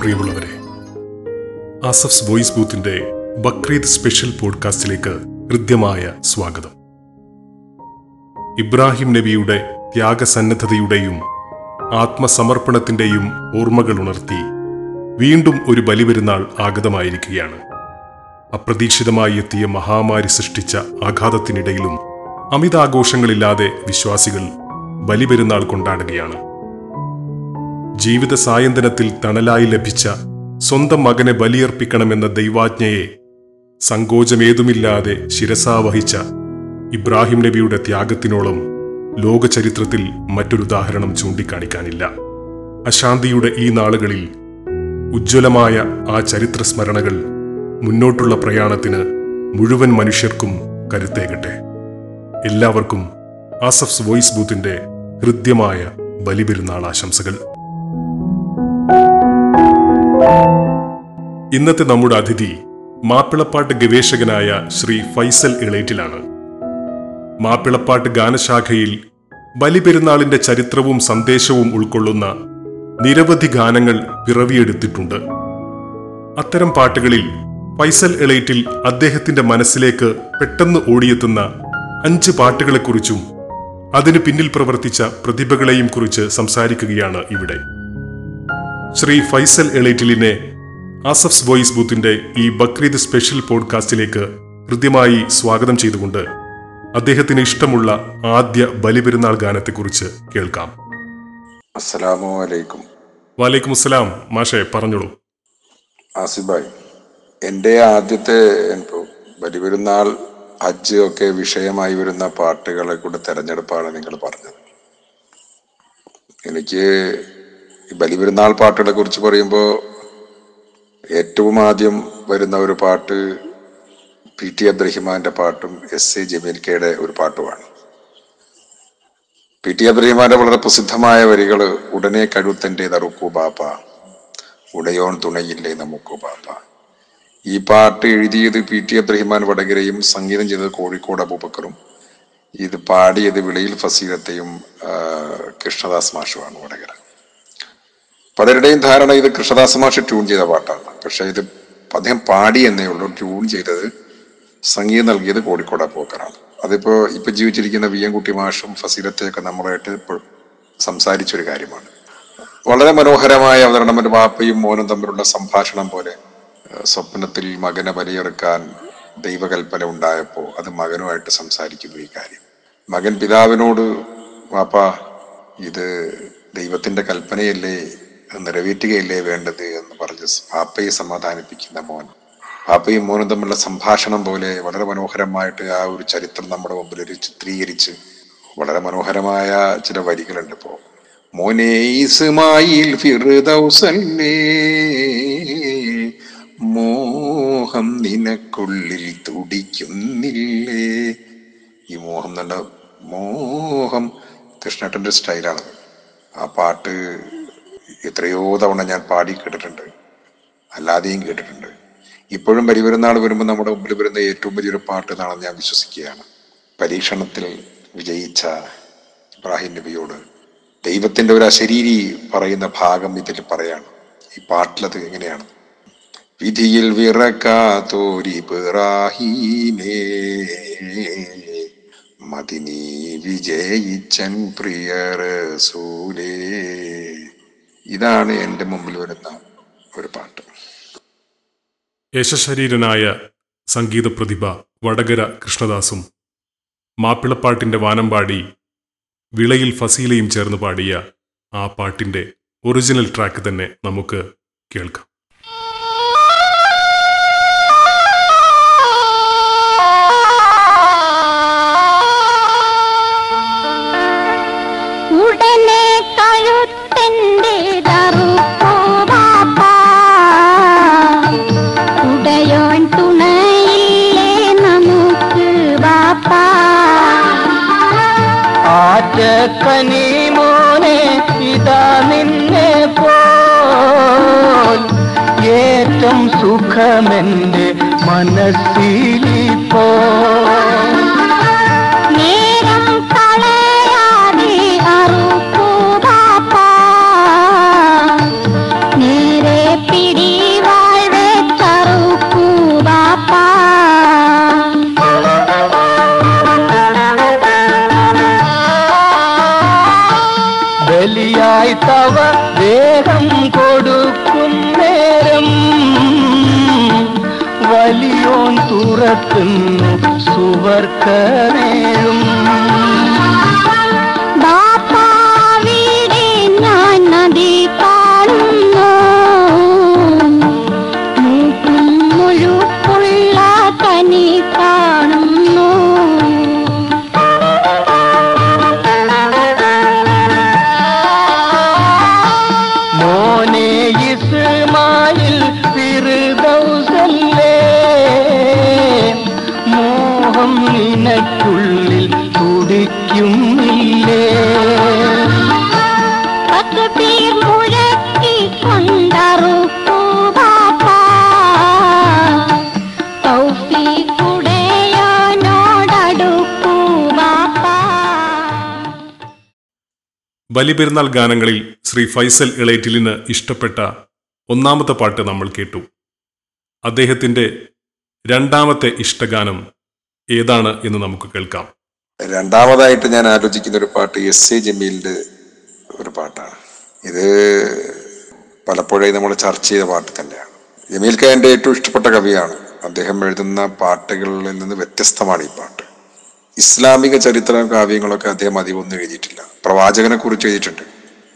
പ്രിയമുള്ളവരെ ആസഫ്സ് വോയിസ് ബൂത്തിന്റെ ബക്രീദ് സ്പെഷ്യൽ പോഡ്കാസ്റ്റിലേക്ക് ഹൃദ്യമായ സ്വാഗതം. ഇബ്രാഹിം നബിയുടെ ത്യാഗസന്നദ്ധതയുടെയും ആത്മസമർപ്പണത്തിന്റെയും ഓർമ്മകൾ ഉണർത്തി വീണ്ടും ഒരു ബലിപെരുന്നാൾ ആഗതമായിരിക്കുകയാണ്. അപ്രതീക്ഷിതമായി എത്തിയ മഹാമാരി സൃഷ്ടിച്ച ആഘാതത്തിനിടയിലും അമിതാഘോഷങ്ങളില്ലാതെ വിശ്വാസികൾ ബലിപെരുന്നാൾ കൊണ്ടാടുകയാണ്. ജീവിത സായന്തനത്തിൽ തണലായി ലഭിച്ച സ്വന്തം മകനെ ബലിയർപ്പിക്കണമെന്ന ദൈവാജ്ഞയെ സങ്കോചമേതുമില്ലാതെ ശിരസാവഹിച്ച ഇബ്രാഹിം നബിയുടെ ത്യാഗത്തിനോളം ലോകചരിത്രത്തിൽ മറ്റൊരുദാഹരണം ചൂണ്ടിക്കാണിക്കാനില്ല. അശാന്തിയുടെ ഈ നാളുകളിൽ ഉജ്ജ്വലമായ ആ ചരിത്ര സ്മരണകൾ മുന്നോട്ടുള്ള പ്രയാണത്തിന് മുഴുവൻ മനുഷ്യർക്കും കരുത്തേകട്ടെ. എല്ലാവർക്കും ആസഫ്സ് വോയിസ് ബൂത്തിന്റെ ഹൃദ്യമായ ബലിപെരുന്നാൾ ആശംസകൾ. ഇന്നത്തെ നമ്മുടെ അതിഥി മാപ്പിളപ്പാട്ട് ഗവേഷകനായ ശ്രീ ഫൈസൽ ഇളേറ്റിലാണ് മാപ്പിളപ്പാട്ട് ഗാനശാഖയിൽ ബലിപെരുന്നാളിന്റെ ചരിത്രവും സന്ദേശവും ഉൾക്കൊള്ളുന്ന നിരവധി ഗാനങ്ങൾ പിറവിയെടുത്തിട്ടുണ്ട്. അത്തരം പാട്ടുകളിൽ ഫൈസൽ എളേറ്റിൽ അദ്ദേഹത്തിന്റെ മനസ്സിലേക്ക് പെട്ടെന്ന് ഓടിയെത്തുന്ന അഞ്ച് പാട്ടുകളെക്കുറിച്ചും അതിനു പിന്നിൽ പ്രവർത്തിച്ച പ്രതിഭകളെയും കുറിച്ച് സംസാരിക്കുകയാണ് ഇവിടെ. ശ്രീ ഫൈസൽ എളേറ്റിലിനെ ആസഫ്സ് വോയിസ് ബൂത്തിന്റെ ഈ ബക്രീദ് സ്പെഷ്യൽ പോഡ്കാസ്റ്റിലേക്ക് ഹൃദ്യമായി സ്വാഗതം ചെയ്തുകൊണ്ട് അദ്ദേഹത്തിന് ഇഷ്ടമുള്ള ആദ്യ ബലിപെരുന്നാൾ ഗാനത്തെക്കുറിച്ച് കേൾക്കാം. അസ്സലാമു അലൈക്കും. വാലേക്കും അസ്സലാം. മാഷെ പറഞ്ഞോളൂ. ആസിബായ് എന്റെ ആദ്യത്തെ ബലിപെരുന്നാൾ ഹജ്ജ് ഒക്കെ വിഷയമായി വരുന്ന പാട്ടുകളെ കൂടെ തെരഞ്ഞെടുപ്പാണ് നിങ്ങൾ പറഞ്ഞത്. എനിക്ക് ബലിപെരുന്നാൾ പാട്ടുകളെ കുറിച്ച് പറയുമ്പോൾ ഏറ്റവും ആദ്യം വരുന്ന ഒരു പാട്ട് പി ടി അബ്ദുറഹിമാന്റെ പാട്ടും എസ് എ ജമീൽ കെയുടെ ഒരു പാട്ടുമാണ്. പി ടി അബ്ദുറഹിമാന്റെ വളരെ പ്രസിദ്ധമായ വരികൾ ഉടനെ കഴുത്തന്റെ നറുക്കു ബാപ്പ ഉടയോൺ തുണയില്ലേ നമുക്കു ബാപ്പ. ഈ പാട്ട് എഴുതിയത് പി ടി അബ്ദുറഹിമാൻ വടകരയും സംഗീതം ചെയ്തത് കോഴിക്കോട് അബൂബക്കറും. ഇത് പാടിയത് വിളയിൽ ഫസീലത്തെയും കൃഷ്ണദാസ് മാഷുമാണ് വടകര. പലരുടെയും ധാരണ ഇത് കൃഷ്ണദാസ മാഷ് ട്യൂൺ ചെയ്ത പാട്ടാണ്. പക്ഷെ ഇത് അദ്ദേഹം പാടി എന്നേ ഉള്ളൂ. ട്യൂൺ ചെയ്തത് സംഗീതം നൽകിയത് കോഴിക്കോട് പോക്കറാണ് അതിപ്പോ ഇപ്പൊ ജീവിച്ചിരിക്കുന്ന വി എം കുട്ടി മാഷും ഫസീലത്തെയൊക്കെ നമ്മളായിട്ട് ഇപ്പോൾ സംസാരിച്ചൊരു കാര്യമാണ്. വളരെ മനോഹരമായ അവതരണം. ഒരു വാപ്പയും മോനും തമ്മിലുള്ള സംഭാഷണം പോലെ സ്വപ്നത്തിൽ മകനെ വലിയെടുക്കാൻ ദൈവകൽപ്പന ഉണ്ടായപ്പോൾ അത് മകനുമായിട്ട് സംസാരിക്കുന്നു ഈ കാര്യം. മകൻ പിതാവിനോട് വാപ്പ ഇത് ദൈവത്തിന്റെ കൽപ്പനയല്ലേ? നിറവേറ്റുകയല്ലേ വേണ്ടത് എന്ന് പറഞ്ഞ് പാപ്പയെ സമാധാനിപ്പിക്കുന്ന മോൻ. പാപ്പയും മോനും തമ്മിലുള്ള സംഭാഷണം പോലെ വളരെ മനോഹരമായിട്ട് ആ ഒരു ചരിത്രം നമ്മുടെ മുമ്പിൽ ചിത്രീകരിച്ച് വളരെ മനോഹരമായ ചില വരികളുണ്ട് ഇപ്പോ. മോഹം നിനക്കുള്ളിൽ തുടിക്കുന്നില്ലേ? ഈ മോഹം നല്ല മോഹം കൃഷ്ണേട്ടന്റെ സ്റ്റൈലാണ് ആ പാട്ട് എത്രയോ തവണ ഞാൻ പാടി കേട്ടിട്ടുണ്ട്. അല്ലാതെയും കേട്ടിട്ടുണ്ട്. ഇപ്പോഴും പരിവരുന്നാൾ വരുമ്പോൾ നമ്മുടെ മുമ്പിൽ വരുന്ന ഏറ്റവും വലിയൊരു പാട്ട് എന്നാണെന്ന് ഞാൻ വിശ്വസിക്കുകയാണ്. പരീക്ഷണത്തിൽ വിജയിച്ച ഇബ്രാഹിം നബിയോട് ദൈവത്തിന്റെ ഒരു അശരീരി പറയുന്ന ഭാഗം ഇതിൽ പറയാണ്. ഈ പാട്ടിലത് എങ്ങനെയാണ്? വിധിയിൽ വിറക്കാത്തോരി മതിനി വിജയിച്ചൻ പ്രിയ റസൂലേ. ഇതാണ് എന്റെ മുമ്പിൽ വരുന്ന ഒരു പാട്ട്. യശശരീരനായ സംഗീത പ്രതിഭ വടകര കൃഷ്ണദാസും മാപ്പിളപ്പാട്ടിന്റെ വാനമ്പാടി വിളയിൽ ഫസീലയും ചേർന്ന് പാടിയ ആ പാട്ടിന്റെ ഒറിജിനൽ ട്രാക്ക് തന്നെ നമുക്ക് കേൾക്കാം. സുഖമെന്റെ മനസ്സിലിപ്പോ सुवर्कर ബലിപെരുന്നാൾ ഗാനങ്ങളിൽ ശ്രീ ഫൈസൽ ഇളയറ്റിലിന് ഇഷ്ടപ്പെട്ട ഒന്നാമത്തെ പാട്ട് നമ്മൾ കേട്ടു. അദ്ദേഹത്തിന്റെ രണ്ടാമത്തെ ഇഷ്ടഗാനം ഏതാണ് എന്ന് നമുക്ക് കേൾക്കാം. രണ്ടാമതായിട്ട് ഞാൻ ആലോചിക്കുന്ന ഒരു പാട്ട് എസ് എ ജമീലിന്റെ ഒരു പാട്ടാണ്. ഇത് പലപ്പോഴായി നമ്മൾ ചർച്ച ചെയ്ത പാട്ട് തന്നെയാണ്. ജമീൽ ഖാൻ ഏറ്റവും ഇഷ്ടപ്പെട്ട കവിയാണ്. അദ്ദേഹം എഴുതുന്ന പാട്ടുകളിൽ നിന്ന് വ്യത്യസ്തമാണ് ഈ പാട്ട്. ഇസ്ലാമിക ചരിത്ര കാവ്യങ്ങളൊക്കെ അദ്ദേഹം അധികം ഒന്നും എഴുതിയിട്ടില്ല. പ്രവാചകനെ കുറിച്ച് എഴുതിയിട്ടുണ്ട്.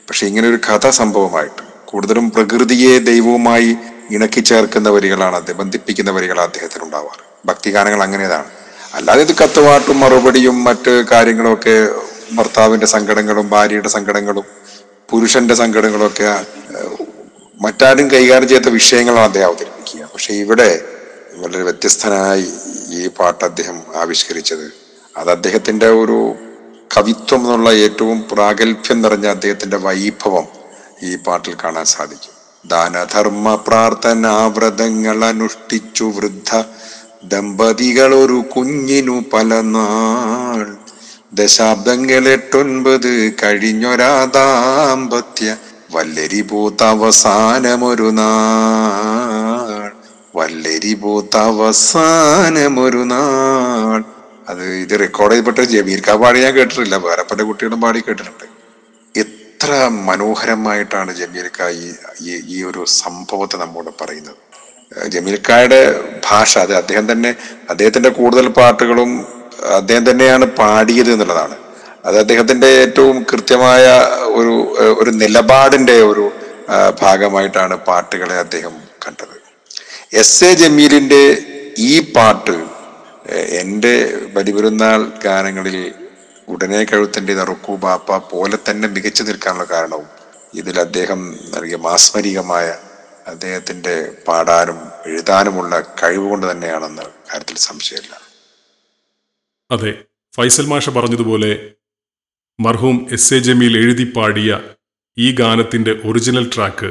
പക്ഷെ ഇങ്ങനെ ഒരു കഥ സംഭവമായിട്ട് കൂടുതലും പ്രകൃതിയെ ദൈവവുമായി ഇണക്കി ചേർക്കുന്ന വരികളാണ് അദ്ദേഹം ബന്ധിപ്പിക്കുന്ന വരികളാണ് അദ്ദേഹത്തിന് ഉണ്ടാവാറ് ഭക്തിഗാനങ്ങൾ അങ്ങനെതാണ്. അല്ലാതെ ഇത് കത്തുവാട്ടും മറുപടിയും മറ്റ് കാര്യങ്ങളും ഒക്കെ ഭർത്താവിന്റെ സങ്കടങ്ങളും ഭാര്യയുടെ സങ്കടങ്ങളും പുരുഷന്റെ സങ്കടങ്ങളും ഒക്കെ ഏഹ്, മറ്റാരും കൈകാര്യം ചെയ്യാത്ത വിഷയങ്ങളാണ് അദ്ദേഹം അവതരിപ്പിക്കുക. പക്ഷെ ഇവിടെ വളരെ വ്യത്യസ്തനായി ഈ പാട്ട് അദ്ദേഹം ആവിഷ്കരിച്ചത്. അത് അദ്ദേഹത്തിന്റെ ഒരു കവിത്വം എന്നുള്ള ഏറ്റവും പ്രാഗൽഭ്യം നിറഞ്ഞ അദ്ദേഹത്തിന്റെ വൈഭവം ഈ പാട്ടിൽ കാണാൻ സാധിക്കും. ദാനധർമ്മ പ്രാർത്ഥനാ വ്രതങ്ങൾ അനുഷ്ഠിച്ചു വൃദ്ധ ദമ്പതികൾ ഒരു കുഞ്ഞിനു പല നാൾ. ദശാബ്ദങ്ങൾ എട്ടൊൻപത് കഴിഞ്ഞൊരാ ദാമ്പത്യ വല്ലരി പൂത്ത അവസാനമൊരു നാൾ. വല്ലരി പൂത്ത അവസാനമൊരു നാൾ. അത് ഇത് റെക്കോർഡ് ചെയ്യപ്പെട്ട ജമീർ ഖാൻ പാടി ഞാൻ കേട്ടിട്ടില്ല. വേറെ പല കുട്ടികളും പാടി കേട്ടിട്ടുണ്ട്. എത്ര മനോഹരമായിട്ടാണ് ജമീർ ഖാ ഈ ഈ- ഒരു സംഭവത്തെ നമ്മോട് പറയുന്നത്. ജമീൽ ഖായുടെ ഭാഷ അത് അദ്ദേഹം തന്നെ അദ്ദേഹത്തിന്റെ കൂടുതൽ പാട്ടുകളും അദ്ദേഹം തന്നെയാണ് പാടിയത് എന്നുള്ളതാണ്. അത് അദ്ദേഹത്തിന്റെ ഏറ്റവും കൃത്യമായ ഒരു ഒരു നിലപാടിന്റെ ഒരു ഭാഗമായിട്ടാണ് പാട്ടുകളെ അദ്ദേഹം കണ്ടത്. എസ്. എ. ജമീലിന്റെ ഈ പാട്ട് എന്റെ ബലിപെരുന്നാൾ ഗാനങ്ങളിൽ ഉടനെ കഴുത്തിന്റെ നറുക്കു ബാപ്പ പോലെ തന്നെ മികച്ചു നിൽക്കാനുള്ള കാരണവും ഇതിൽ അദ്ദേഹം നൽകിയ മാസ്മരികമായ അദ്ദേഹത്തിന്റെ പാടാനും എഴുതാനുമുള്ള കഴിവ് കൊണ്ട് തന്നെയാണെന്ന് കാര്യത്തിൽ സംശയമില്ല. അതെ ഫൈസൽ മാഷ പറഞ്ഞതുപോലെ മർഹൂം എസ് എ ജമീൽ എഴുതി പാടിയ ഈ ഗാനത്തിന്റെ ഒറിജിനൽ ട്രാക്ക്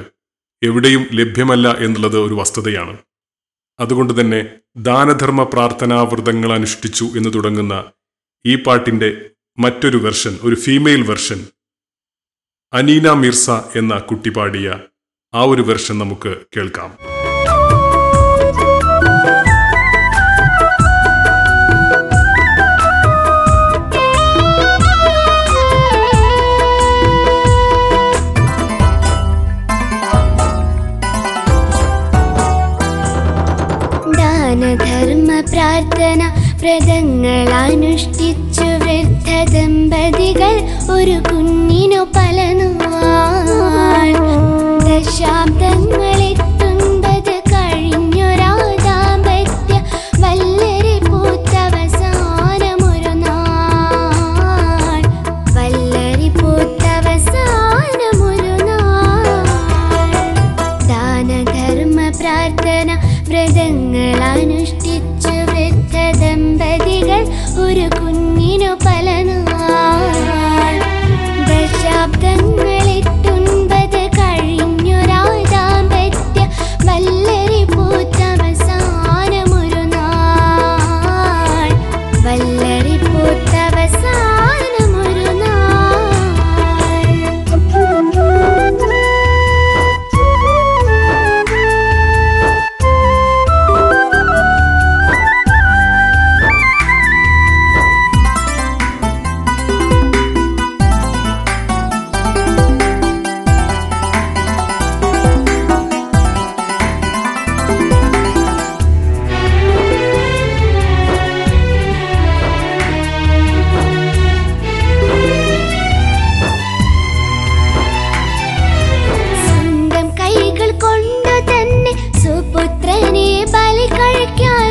എവിടെയും ലഭ്യമല്ല എന്നുള്ളത് ഒരു വസ്തുതയാണ്. അതുകൊണ്ട് തന്നെ ദാനധർമ്മ പ്രാർത്ഥനാവ്രതങ്ങൾ അനുഷ്ഠിച്ചു എന്ന് തുടങ്ങുന്ന ഈ പാട്ടിന്റെ മറ്റൊരു വെർഷൻ ഒരു ഫീമെയിൽ വെർഷൻ അനീന മിർസ എന്ന കുട്ടി പാടിയ ആ ഒരു വെർഷൻ നമുക്ക് കേൾക്കാം. അനുഷ്ഠിച്ചു വൃദ്ധ ദമ്പതികൾ ഒരു കുഞ്ഞിനു പല നാൾ कर क्या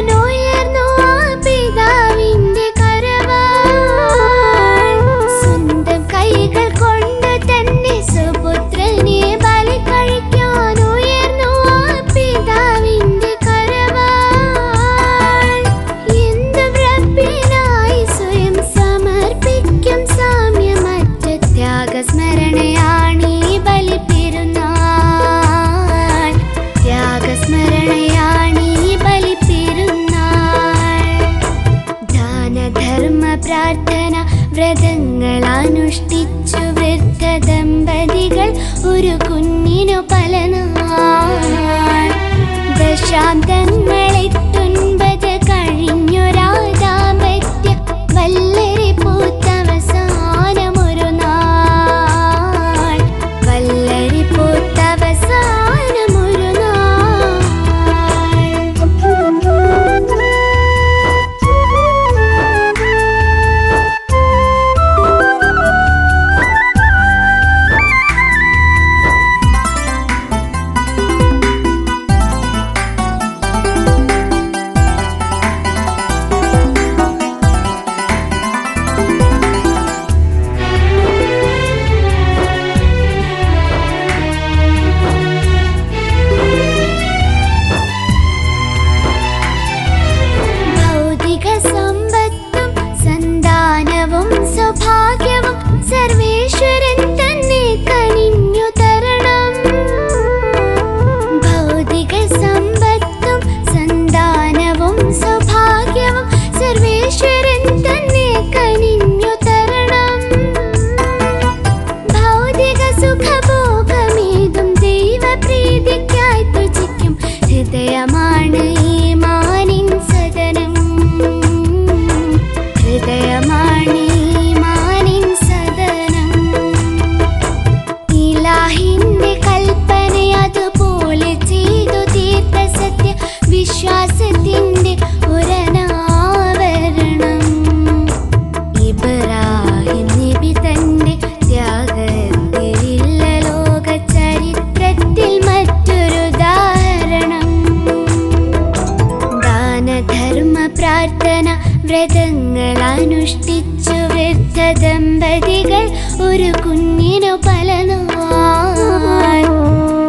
വ്രതങ്ങൾ അനുഷ്ഠിച്ചു വൃദ്ധ ദമ്പതികൾ ഒരു കുഞ്ഞിനു പല നാൾ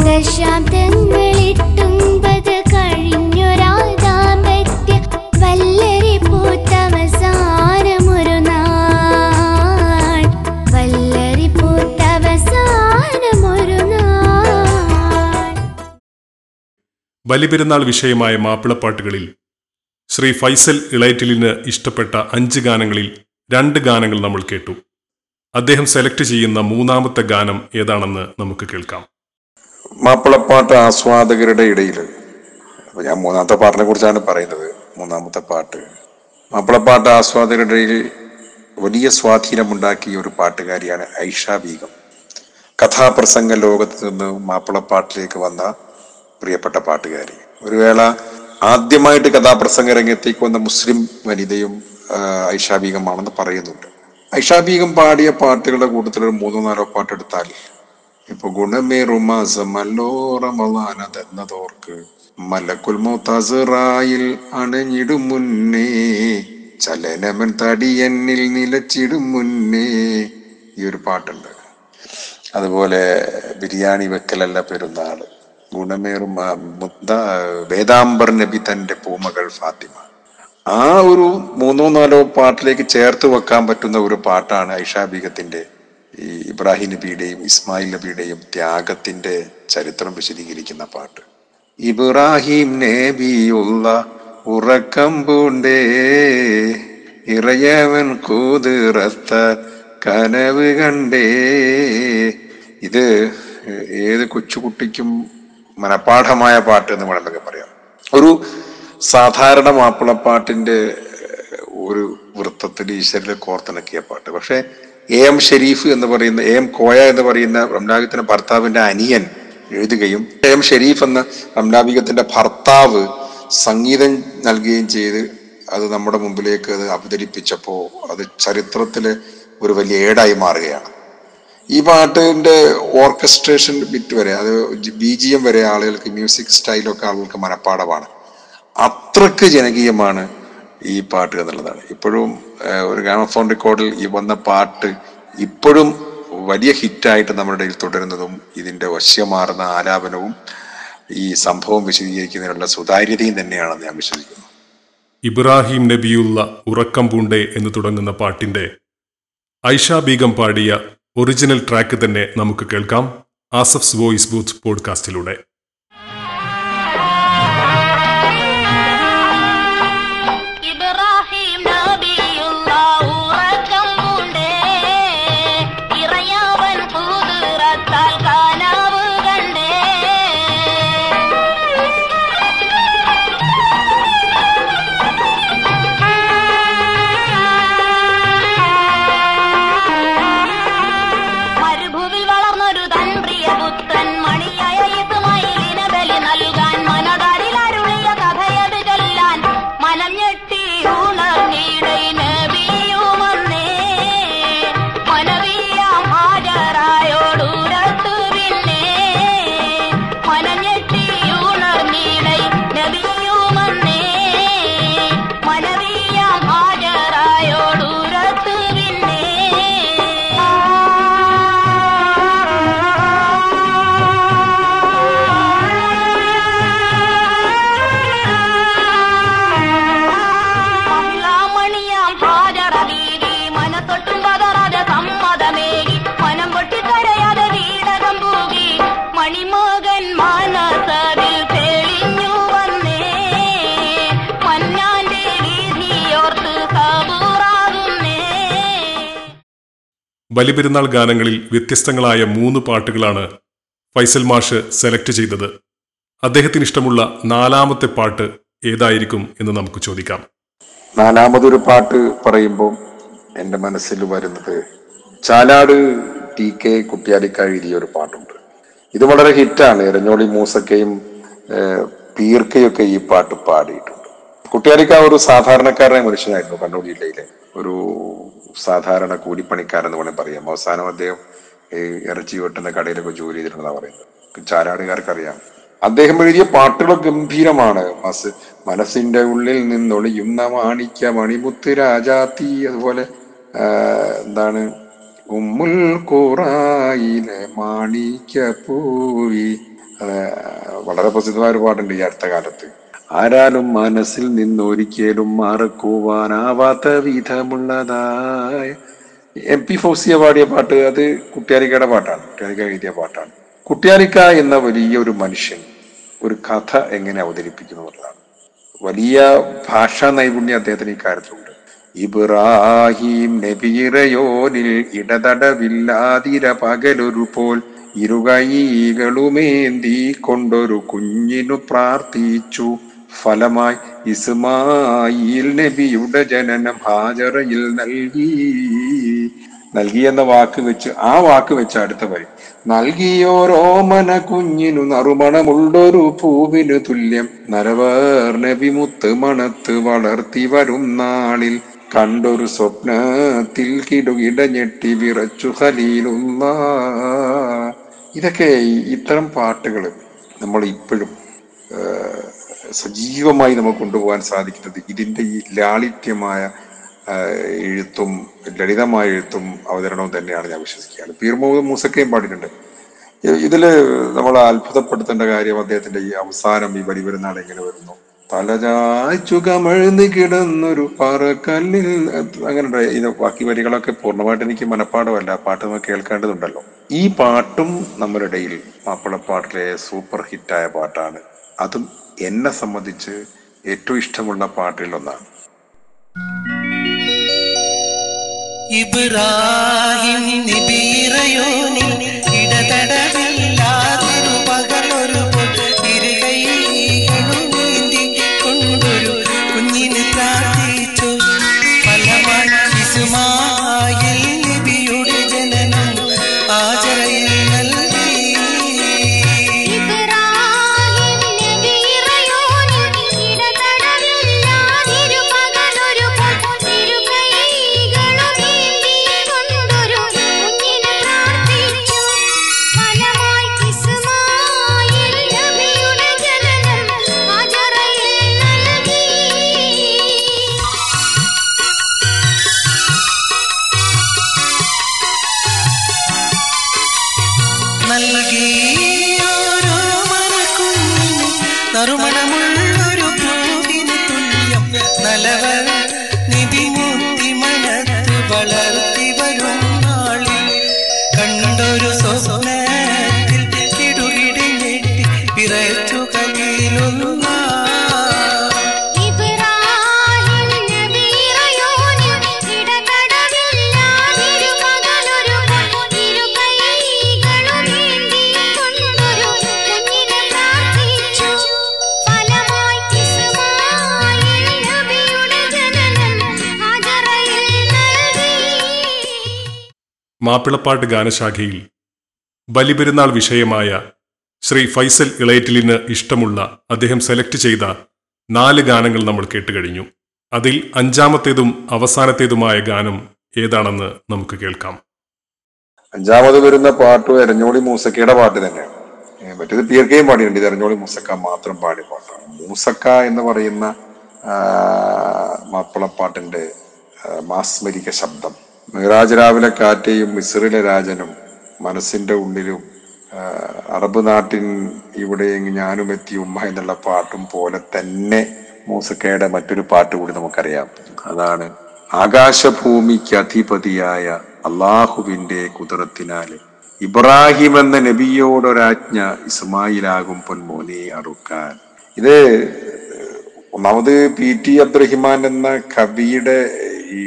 ദശാബ്ദങ്ങളിട്ടൊമ്പത് കഴിഞ്ഞൊരാ ദാമ്പത്യ വല്ലരി പൂത്തവസാനമൊരു നാൾ. വല്ലരി പൂത്തവസാനമൊരു നാൾ. ബലിപെരുന്നാൾ വിഷയമായ മാപ്പിളപ്പാട്ടുകളിൽ ശ്രീ ഫൈസൽ ഇളയറ്റിലിന് ഇഷ്ടപ്പെട്ട അഞ്ച് ഗാനങ്ങളിൽ രണ്ട് ഗാനങ്ങൾ നമ്മൾ കേട്ടു. അദ്ദേഹം സെലക്ട് ചെയ്യുന്ന മൂന്നാമത്തെ ഗാനം ഏതാണെന്ന് നമുക്ക് കേൾക്കാം. മാപ്പിളപ്പാട്ട് ആസ്വാദകരുടെ ഇടയിൽ. ഞാൻ മൂന്നാമത്തെ പാട്ടിനെ കുറിച്ചാണ് പറയുന്നത്. മൂന്നാമത്തെ പാട്ട്. മാപ്പിളപ്പാട്ട് ആസ്വാദകരുടെ ഇടയിൽ വലിയ സ്വാധീനമുണ്ടാക്കിയ ഒരു പാട്ടുകാരിയാണ് ഐഷ ബീഗം. കഥാപ്രസംഗ ലോകത്ത് നിന്ന് മാപ്പിളപ്പാട്ടിലേക്ക് വന്ന പ്രിയപ്പെട്ട പാട്ടുകാരി. ഒരു വേള ആദ്യമായിട്ട് കഥാപ്രസംഗ രംഗത്തേക്ക് വന്ന മുസ്ലിം വനിതയും ആ, ഐഷ ബീഗമാണെന്ന് പറയുന്നുണ്ട്. ഐഷ ബീഗം പാടിയ പാട്ടുകളുടെ കൂട്ടത്തിൽ ഒരു മൂന്നോ നാലോ പാട്ടെടുത്താൽ ഇപ്പൊ ഗുണമേറുമാസമല്ലോ റമലാനതെന്നതോർക്ക് മലക്കുൽ മൗത്താസിറായിൽ അണഞ്ഞിടും മുന്നേ ചലനമൻ തടിയന്നിൽ നിലച്ചിടും മുന്നേ. ഈ ഒരു പാട്ടുണ്ട്. അതുപോലെ ബിരിയാണി വെക്കലല്ല പെരുന്നാൾ. ഗുണമേറും വേദാംബർ നബി തന്റെ പൂമകൾ ഫാത്തിമ. ആ ഒരു മൂന്നോ നാലോ പാട്ടിലേക്ക് ചേർത്ത് വെക്കാൻ പറ്റുന്ന ഒരു പാട്ടാണ് ഐഷാബീഗത്തിന്റെ ഈ ഇബ്രാഹിം നബിയുടെയും ഇസ്മായിൽ നബിയുടെയും ത്യാഗത്തിന്റെ ചരിത്രം വിശദീകരിക്കുന്ന പാട്ട്. ഇബ്രാഹിം നബിയുള്ള ഉറക്കം പൂണ്ടേ ഇറയവൻ കൂതിറത്ത കനവ് കണ്ടേ. ഇത് ഏത് കൊച്ചുകുട്ടിക്കും മനപാഠമായ പാട്ട് എന്ന് വേണമെങ്കിൽ പറയാം. ഒരു സാധാരണ മാപ്പിളപ്പാട്ടിന്റെ ഒരു വൃത്തത്തിൽ ഈശ്വരിൽ കോർത്തിണക്കിയ പാട്ട്. പക്ഷെ എ എം ഷെരീഫ് എന്ന് പറയുന്ന എ എം കോയ എന്ന് പറയുന്ന റംനാബിത്തിന്റെ ഭർത്താവിന്റെ അനിയൻ എഴുതുകയും എ എം ഷെരീഫ് എന്ന റംനാബികത്തിന്റെ ഭർത്താവ് സംഗീതം നൽകുകയും ചെയ്ത് അത് നമ്മുടെ മുമ്പിലേക്ക് അത് അവതരിപ്പിച്ചപ്പോൾ അത് ചരിത്രത്തിൽ ഒരു വലിയ ഏടായി മാറുകയാണ്. ഈ പാട്ടിന്റെ ഓർക്കസ്ട്രേഷൻ ബിറ്റ് വരെ അത് ബി ജി എം വരെ ആളുകൾക്ക് മ്യൂസിക് സ്റ്റൈലൊക്കെ ആളുകൾക്ക് മനപ്പാടമാണ് അത്രയ്ക്ക് ജനകീയമാണ് ഈ പാട്ട് എന്നുള്ളതാണ്. ഇപ്പോഴും ഒരു ഗ്രാമഫോൺ റെക്കോർഡിൽ ഈ വന്ന പാട്ട് ഇപ്പോഴും വലിയ ഹിറ്റായിട്ട് നമ്മുടെ ഇടയിൽ തുടരുന്നതും ഇതിന്റെ വശ്യമാർന്ന ആലാപനവും ഈ സംഭവം വിശദീകരിക്കുന്നതിനുള്ള സുതാര്യതയും തന്നെയാണെന്ന് ഞാൻ വിശ്വസിക്കുന്നു. ഇബ്രാഹിം നബിയുള്ള ഉറക്കം പൂണ്ടേ എന്ന് തുടങ്ങുന്ന പാട്ടിന്റെ ഐഷ ബീഗം പാടിയ ഒറിജിനൽ ട്രാക്ക് തന്നെ നമുക്ക് കേൾക്കാം. ആസഫ്സ് വോയിസ് ബൂത്ത് പോഡ്കാസ്റ്റിലൂടെ ബലിപെരുന്നാൾ ഗാനങ്ങളിൽ വ്യത്യസ്തങ്ങളായ മൂന്ന് പാട്ടുകളാണ് ഫൈസൽ മാഷ് സെലക്ട് ചെയ്തത്. അദ്ദേഹത്തിന് ഇഷ്ടമുള്ള നാലാമത്തെ പാട്ട് ഏതായിരിക്കും എന്ന് നമുക്ക് ചോദിക്കാം. നാലാമതൊരു പാട്ട് പറയുമ്പോൾ എന്റെ മനസ്സിൽ വരുന്നത് ചാലാട് ടി കെ കുട്ടിയാലിക്കാഴുതിയ ഒരു പാട്ടുണ്ട്. ഇത് വളരെ ഹിറ്റാണ്. എരഞ്ഞോളി മൂസക്കയും പീർക്കയൊക്കെ ഈ പാട്ട് പാടിയിട്ടുണ്ട്. കുട്ടിയാലിക്ക ഒരു സാധാരണക്കാരനായ മനുഷ്യനായിരുന്നു കണ്ണൂർ ജില്ലയിലെ. ഒരു സാധാരണ കൂലിപ്പണിക്കാരൻ എന്ന് വേണമെങ്കിൽ പറയാം. അവസാനം അദ്ദേഹം ഈ ഇറച്ചി വെട്ടുന്ന കടയിലൊക്കെ ജോലി ചെയ്തിട്ടുണ്ടെന്നാണ് പറയുന്നത്. ചാരാടുകാർക്കറിയാം. അദ്ദേഹം എഴുതിയ പാട്ടുകൾ ഗംഭീരമാണ്. മസ് മനസ്സിന്റെ ഉള്ളിൽ നിന്നൊളിയുന്ന മാണിക്യ മണിമുത്ത് രാജാത്തി അതുപോലെ എന്താണ് ഉമ്മുൽ ഖുറായിലെ മാണിക്യ പൂവി വളരെ പ്രസിദ്ധമായ ഒരു പാട്ടുണ്ട് ഈ അടുത്ത കാലത്ത്. ആരാലും മനസ്സിൽ നിന്നൊരിക്കലും മാറക്കുവാനാവാത്ത വിധമുള്ളതായ. എം പി ഫൗസിയ പാടിയ പാട്ട് അത് കുട്ടിയാലിക്കയുടെ പാട്ടാണ്. കുട്ടിയാലിക്ക എഴുതിയ പാട്ടാണ്. കുട്ടിയാലിക്ക എന്ന വലിയ ഒരു മനുഷ്യൻ ഒരു കഥ എങ്ങനെ അവതരിപ്പിക്കുന്നു എന്നുള്ളതാണ്. വലിയ ഭാഷാ നൈപുണ്യം അദ്ദേഹത്തിന് ഇക്കാര്യത്തിലുണ്ട്. ഇബ്രാഹിം നബിറയോനിൽ ഇടതടവില്ലാതിര പകലൊരു പോൽ ഇരുകൈകളുമേന്തി കൊണ്ടൊരു കുഞ്ഞിനു പ്രാർത്ഥിച്ചു. ഫലമായി ഇസ്മായിൽ നബിയുടെ ജനനം ഹാജറയിൽ നൽകി. നൽകി എന്ന വാക്ക് വെച്ച് ആ വാക്ക് വെച്ച് അടുത്ത വരി. നൽകിയോരോമന കുഞ്ഞിനു നറുമണമുള്ളൊരു പൂവിനു തുല്യം നരവർ നബി മുത്ത് മണത്ത് വളർത്തി വരും നാളിൽ. കണ്ടൊരു സ്വപ്നത്തിൽ കിടുകിട ഞെട്ടി വിറച്ചു ഹലീലുന്ന ഇതൊക്കെ ഇത്തരം പാട്ടുകൾ നമ്മൾ ഇപ്പോഴും സജീവമായി നമുക്ക് കൊണ്ടുപോകാൻ സാധിക്കുന്നത് ഇതിന്റെ ഈ ലാളിത്യമായ എഴുത്തും ലളിതമായ എഴുത്തും അവതരണവും തന്നെയാണ് ഞാൻ വിശ്വസിക്കുകയാണ് പീർ മുഹമ്മദ് മൂസക്കയും പാടിയിട്ടുണ്ട്. ഇതിൽ നമ്മൾ അത്ഭുതപ്പെടുത്തേണ്ട കാര്യം അദ്ദേഹത്തിന്റെ ഈ അവസാനം ഈ ബലിപെരുന്നാൾ എങ്ങനെ വരുന്നു? തലചായ്ച്ചു കമഴ്ന്നു കിടന്നൊരു പാറക്കല്ലിൽ അങ്ങനെ ഇത് ബാക്കി വരികളൊക്കെ പൂർണമായിട്ട് എനിക്ക് മനഃപ്പാടമല്ല പാട്ട് നമുക്ക് കേൾക്കേണ്ടതുണ്ടല്ലോ. ഈ പാട്ടും നമ്മുടെ ഇടയിൽ മാപ്പിളപ്പാട്ടിലെ സൂപ്പർ ഹിറ്റായ പാട്ടാണ്. അതും എന്നെ സംബന്ധിച്ച് ഏറ്റവും ഇഷ്ടമുള്ള പാട്ടുകളിൽ ഇബ്രാഹിം നിബീറയോനിൽ ഇടതടവില്ലാതൊരു മാപ്പിളപ്പാട്ട് ഗാനശാഖയിൽ ബലിപെരുന്നാൾ വിഷയമായ ശ്രീ ഫൈസൽ ഇളയറ്റിലിന് ഇഷ്ടമുള്ള അദ്ദേഹം സെലക്ട് ചെയ്ത നാല് ഗാനങ്ങൾ നമ്മൾ കേട്ടുകഴിഞ്ഞു. അതിൽ അഞ്ചാമത്തേതും അവസാനത്തേതുമായ ഗാനം ഏതാണെന്ന് നമുക്ക് കേൾക്കാം. അഞ്ചാമത് വരുന്ന പാട്ട് എരഞ്ഞോളി മൂസക്കയുടെ പാട്ട് തന്നെയാണ്. മറ്റേത് പീർക്കയും പാടിയിട്ടുണ്ട്. ഇത് എരഞ്ഞോളി മൂസക്ക മാത്രം പാടിയ പാട്ടാണ്. മൂസക്ക എന്ന് പറയുന്ന മാപ്പിളപ്പാട്ടിന്റെ മാസ്മരിക ശബ്ദം. മിറാജ് രാവിലെ കാറ്റയും മിസ്റിലെ രാജനും മനസ്സിന്റെ ഉള്ളിലും അറബ് നാട്ടിൻ ഇവിടെ ഞാനും എത്തി ഉമ്മ എന്നുള്ള പാട്ടും പോലെ തന്നെ മൂസക്കയുടെ മറ്റൊരു പാട്ട് കൂടി നമുക്കറിയാം. അതാണ് ആകാശഭൂമിക്ക് അധിപതിയായ അള്ളാഹുവിന്റെ കുതിരത്തിനാല് ഇബ്രാഹിം എന്ന നബിയോടൊരാജ്ഞ ഇസ്മായിലാകും പൊന്മോനെ അറുക്കാൻ. ഇത് ഒന്നാമത് പി ടി അബ്ദുറഹിമാൻ എന്ന കവിയുടെ ഈ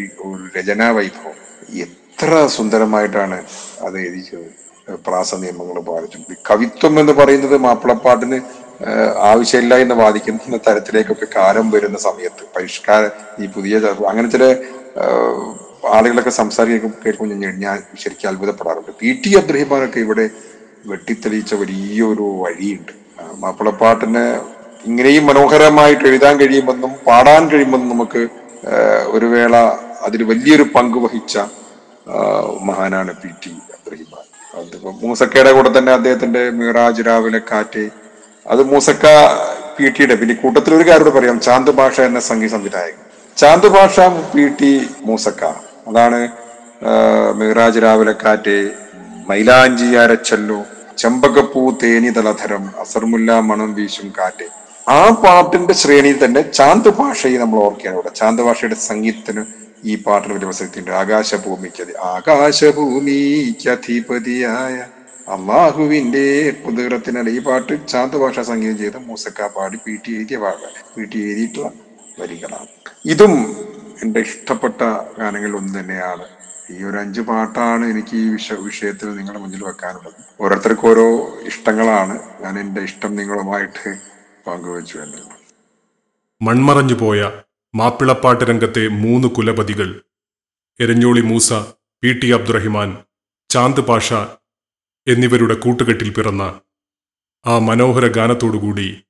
രചനാ വൈഭവം എത്ര സുന്ദരമായിട്ടാണ് അത് എഴുതിച്ചത് പ്രാസ നിയമങ്ങൾ പാലിച്ചു. കവിത്വം എന്ന് പറയുന്നത് മാപ്പിളപ്പാട്ടിന് ആവശ്യമില്ല എന്ന് വാദിക്കുന്ന തരത്തിലേക്കൊക്കെ കാലം വരുന്ന സമയത്ത് പരിഷ്കാര ഈ പുതിയ അങ്ങനെ ചില ആളുകളൊക്കെ സംസാരിക്കും കേൾക്കുമ്പോൾ ഞാൻ ഞാൻ ശരിക്കും അത്ഭുതപ്പെടാറുണ്ട്. പി. ടി. അബ്രഹിമാനൊക്കെ ഇവിടെ വെട്ടിത്തെളിയിച്ച വലിയൊരു വഴിയുണ്ട്. മാപ്പിളപ്പാട്ടിന് ഇങ്ങനെയും മനോഹരമായിട്ട് എഴുതാൻ കഴിയുമെന്നും പാടാൻ കഴിയുമെന്നും നമുക്ക് ഒരു വേള അതിൽ വലിയൊരു പങ്ക് വഹിച്ച മഹാനാണ് പി ടി അബ്ദുറഹിമാൻ അതിപ്പോ മൂസക്കയുടെ കൂടെ തന്നെ അദ്ദേഹത്തിന്റെ മിറാജ് രാവിലെ കാറ്റ്. അത് മൂസക്ക പി ടിയുടെ പിന്നെ കൂട്ടത്തിൽ ഒരു കാര്യം പറയാം. ചാന്ത് ഭാഷ എന്ന സംഗീത സംവിധായകൻ. ചാന്ത് ഭാഷ പി ടി മൂസക്ക. അതാണ് മിറാജ് രാവിലെ കാറ്റ് മൈലാഞ്ചി ചെമ്പകപ്പൂ തേനി തലധരം അസർമുല്ല മണം വീശും കാറ്റ്. ആ പാട്ടിന്റെ ശ്രേണിയിൽ തന്നെ ചാന്ത് ഭാഷയെ നമ്മൾ ഓർക്കുകയാണ് ഇവിടെ. ചാന്ത് ഭാഷയുടെ സംഗീതത്തിന് ഈ പാട്ടിന് വലിയ പ്രസക്തിയുണ്ട്. ആകാശഭൂമിക്ക് ആകാശഭൂമിക്കധിപതിയായ അള്ളാഹുവിന്റെ കുതിരത്തിനാണ് ഈ പാട്ട് ശാന്തഭാഷ ഭാഷ സംഗീതം ചെയ്ത് മൂസക്ക പാടി പി ടി എഴുതിയ പാട്ട്. പി ടി എഴുതിയിട്ടുള്ള വരികളാണ്. ഇതും എന്റെ ഇഷ്ടപ്പെട്ട ഗാനങ്ങളിൽ ഒന്ന് തന്നെയാണ്. ഈ ഒരു അഞ്ച് പാട്ടാണ് എനിക്ക് ഈ വിഷ വിഷയത്തിൽ നിങ്ങളുടെ മുന്നിൽ വെക്കാനുള്ളത്. ഓരോരുത്തർക്കും ഓരോ ഇഷ്ടങ്ങളാണ്. ഞാൻ എന്റെ ഇഷ്ടം നിങ്ങളുമായിട്ട് പങ്കുവെച്ചു എന്നുള്ളത്. മൺമറഞ്ഞു പോയ മാപ്പിളപ്പാട്ട് രംഗത്തെ മൂന്ന് കുലപതികൾ എരഞ്ഞോളി മൂസ പി ടി അബ്ദുറഹിമാൻ ചാന്ദ് പാഷ എന്നിവരുടെ കൂട്ടുകെട്ടിൽ പിറന്ന ആ മനോഹര ഗാനത്തോടുകൂടി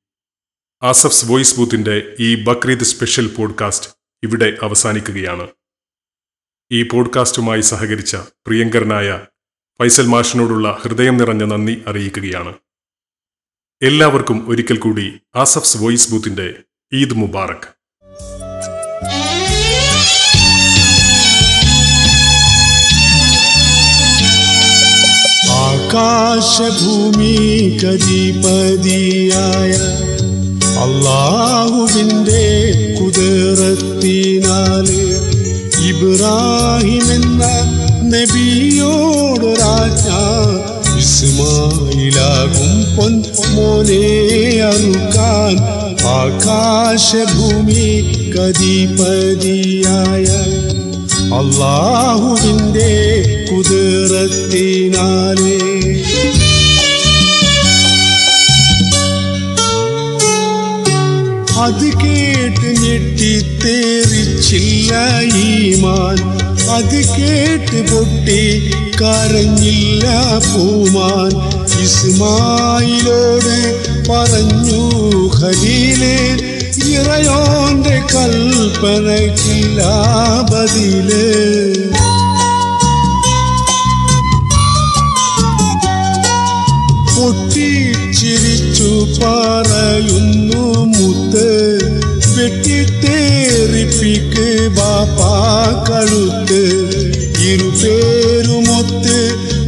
ആസഫ്സ് വോയിസ് ബൂത്തിന്റെ ഈ ബക്രീദ് സ്പെഷ്യൽ പോഡ്കാസ്റ്റ് ഇവിടെ അവസാനിക്കുകയാണ്. ഈ പോഡ്കാസ്റ്റുമായി സഹകരിച്ച പ്രിയങ്കരനായ ഫൈസൽ മാഷിനോടുള്ള ഹൃദയം നിറഞ്ഞ നന്ദി അറിയിക്കുകയാണ്. എല്ലാവർക്കും ഒരിക്കൽ കൂടി ആസഫ്സ് വോയിസ് ബൂത്തിന്റെ ഈദ് മുബാറക്. ആകാശഭൂമി കതിപതിയായ അള്ളാഹുവിന്റെ കുതിറത്തിനാല് ഇബ്രാഹിം എന്ന നബിയോട് രാജ ഇസ്മായിലാകും പൊൻ മോനെ അറുക്കാൻ ആകാശഭൂമി കതിപതിയായ അള്ളാഹുവിന്റെ കുതിരത്തിനാലേ അത് കേട്ട് ഞെട്ടിത്തേറിച്ചില്ല ഈമാൻ. അത് കേട്ട് പൊട്ടി കരഞ്ഞില്ല പൂമാൻ. ഇസ്മായിലോട് പറഞ്ഞു ഖലീലേ ഇറയോന്റെ കൽപ്പനക്കില്ല ബദിൽ. പൊട്ടിച്ചിരിച്ചു പറയുന്നു മുത്ത് വെട്ടിത്തേറിപ്പിക്ക് ബാപ്പാ കഴുത്ത്. ഇരുപേരുമൊത്ത്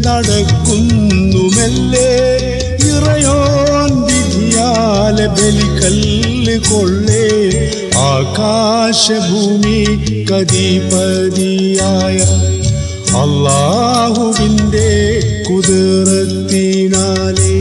നടക്കുന്നു മെല്ലെ ഇറയോൻ വിധിയാലെ ബലിക്കല്ല് കൊള്ളേ. ആകാശഭൂമി കതിപതിയായ അള്ളാഹുവിന്റെ കുതിരത്തിനാലേ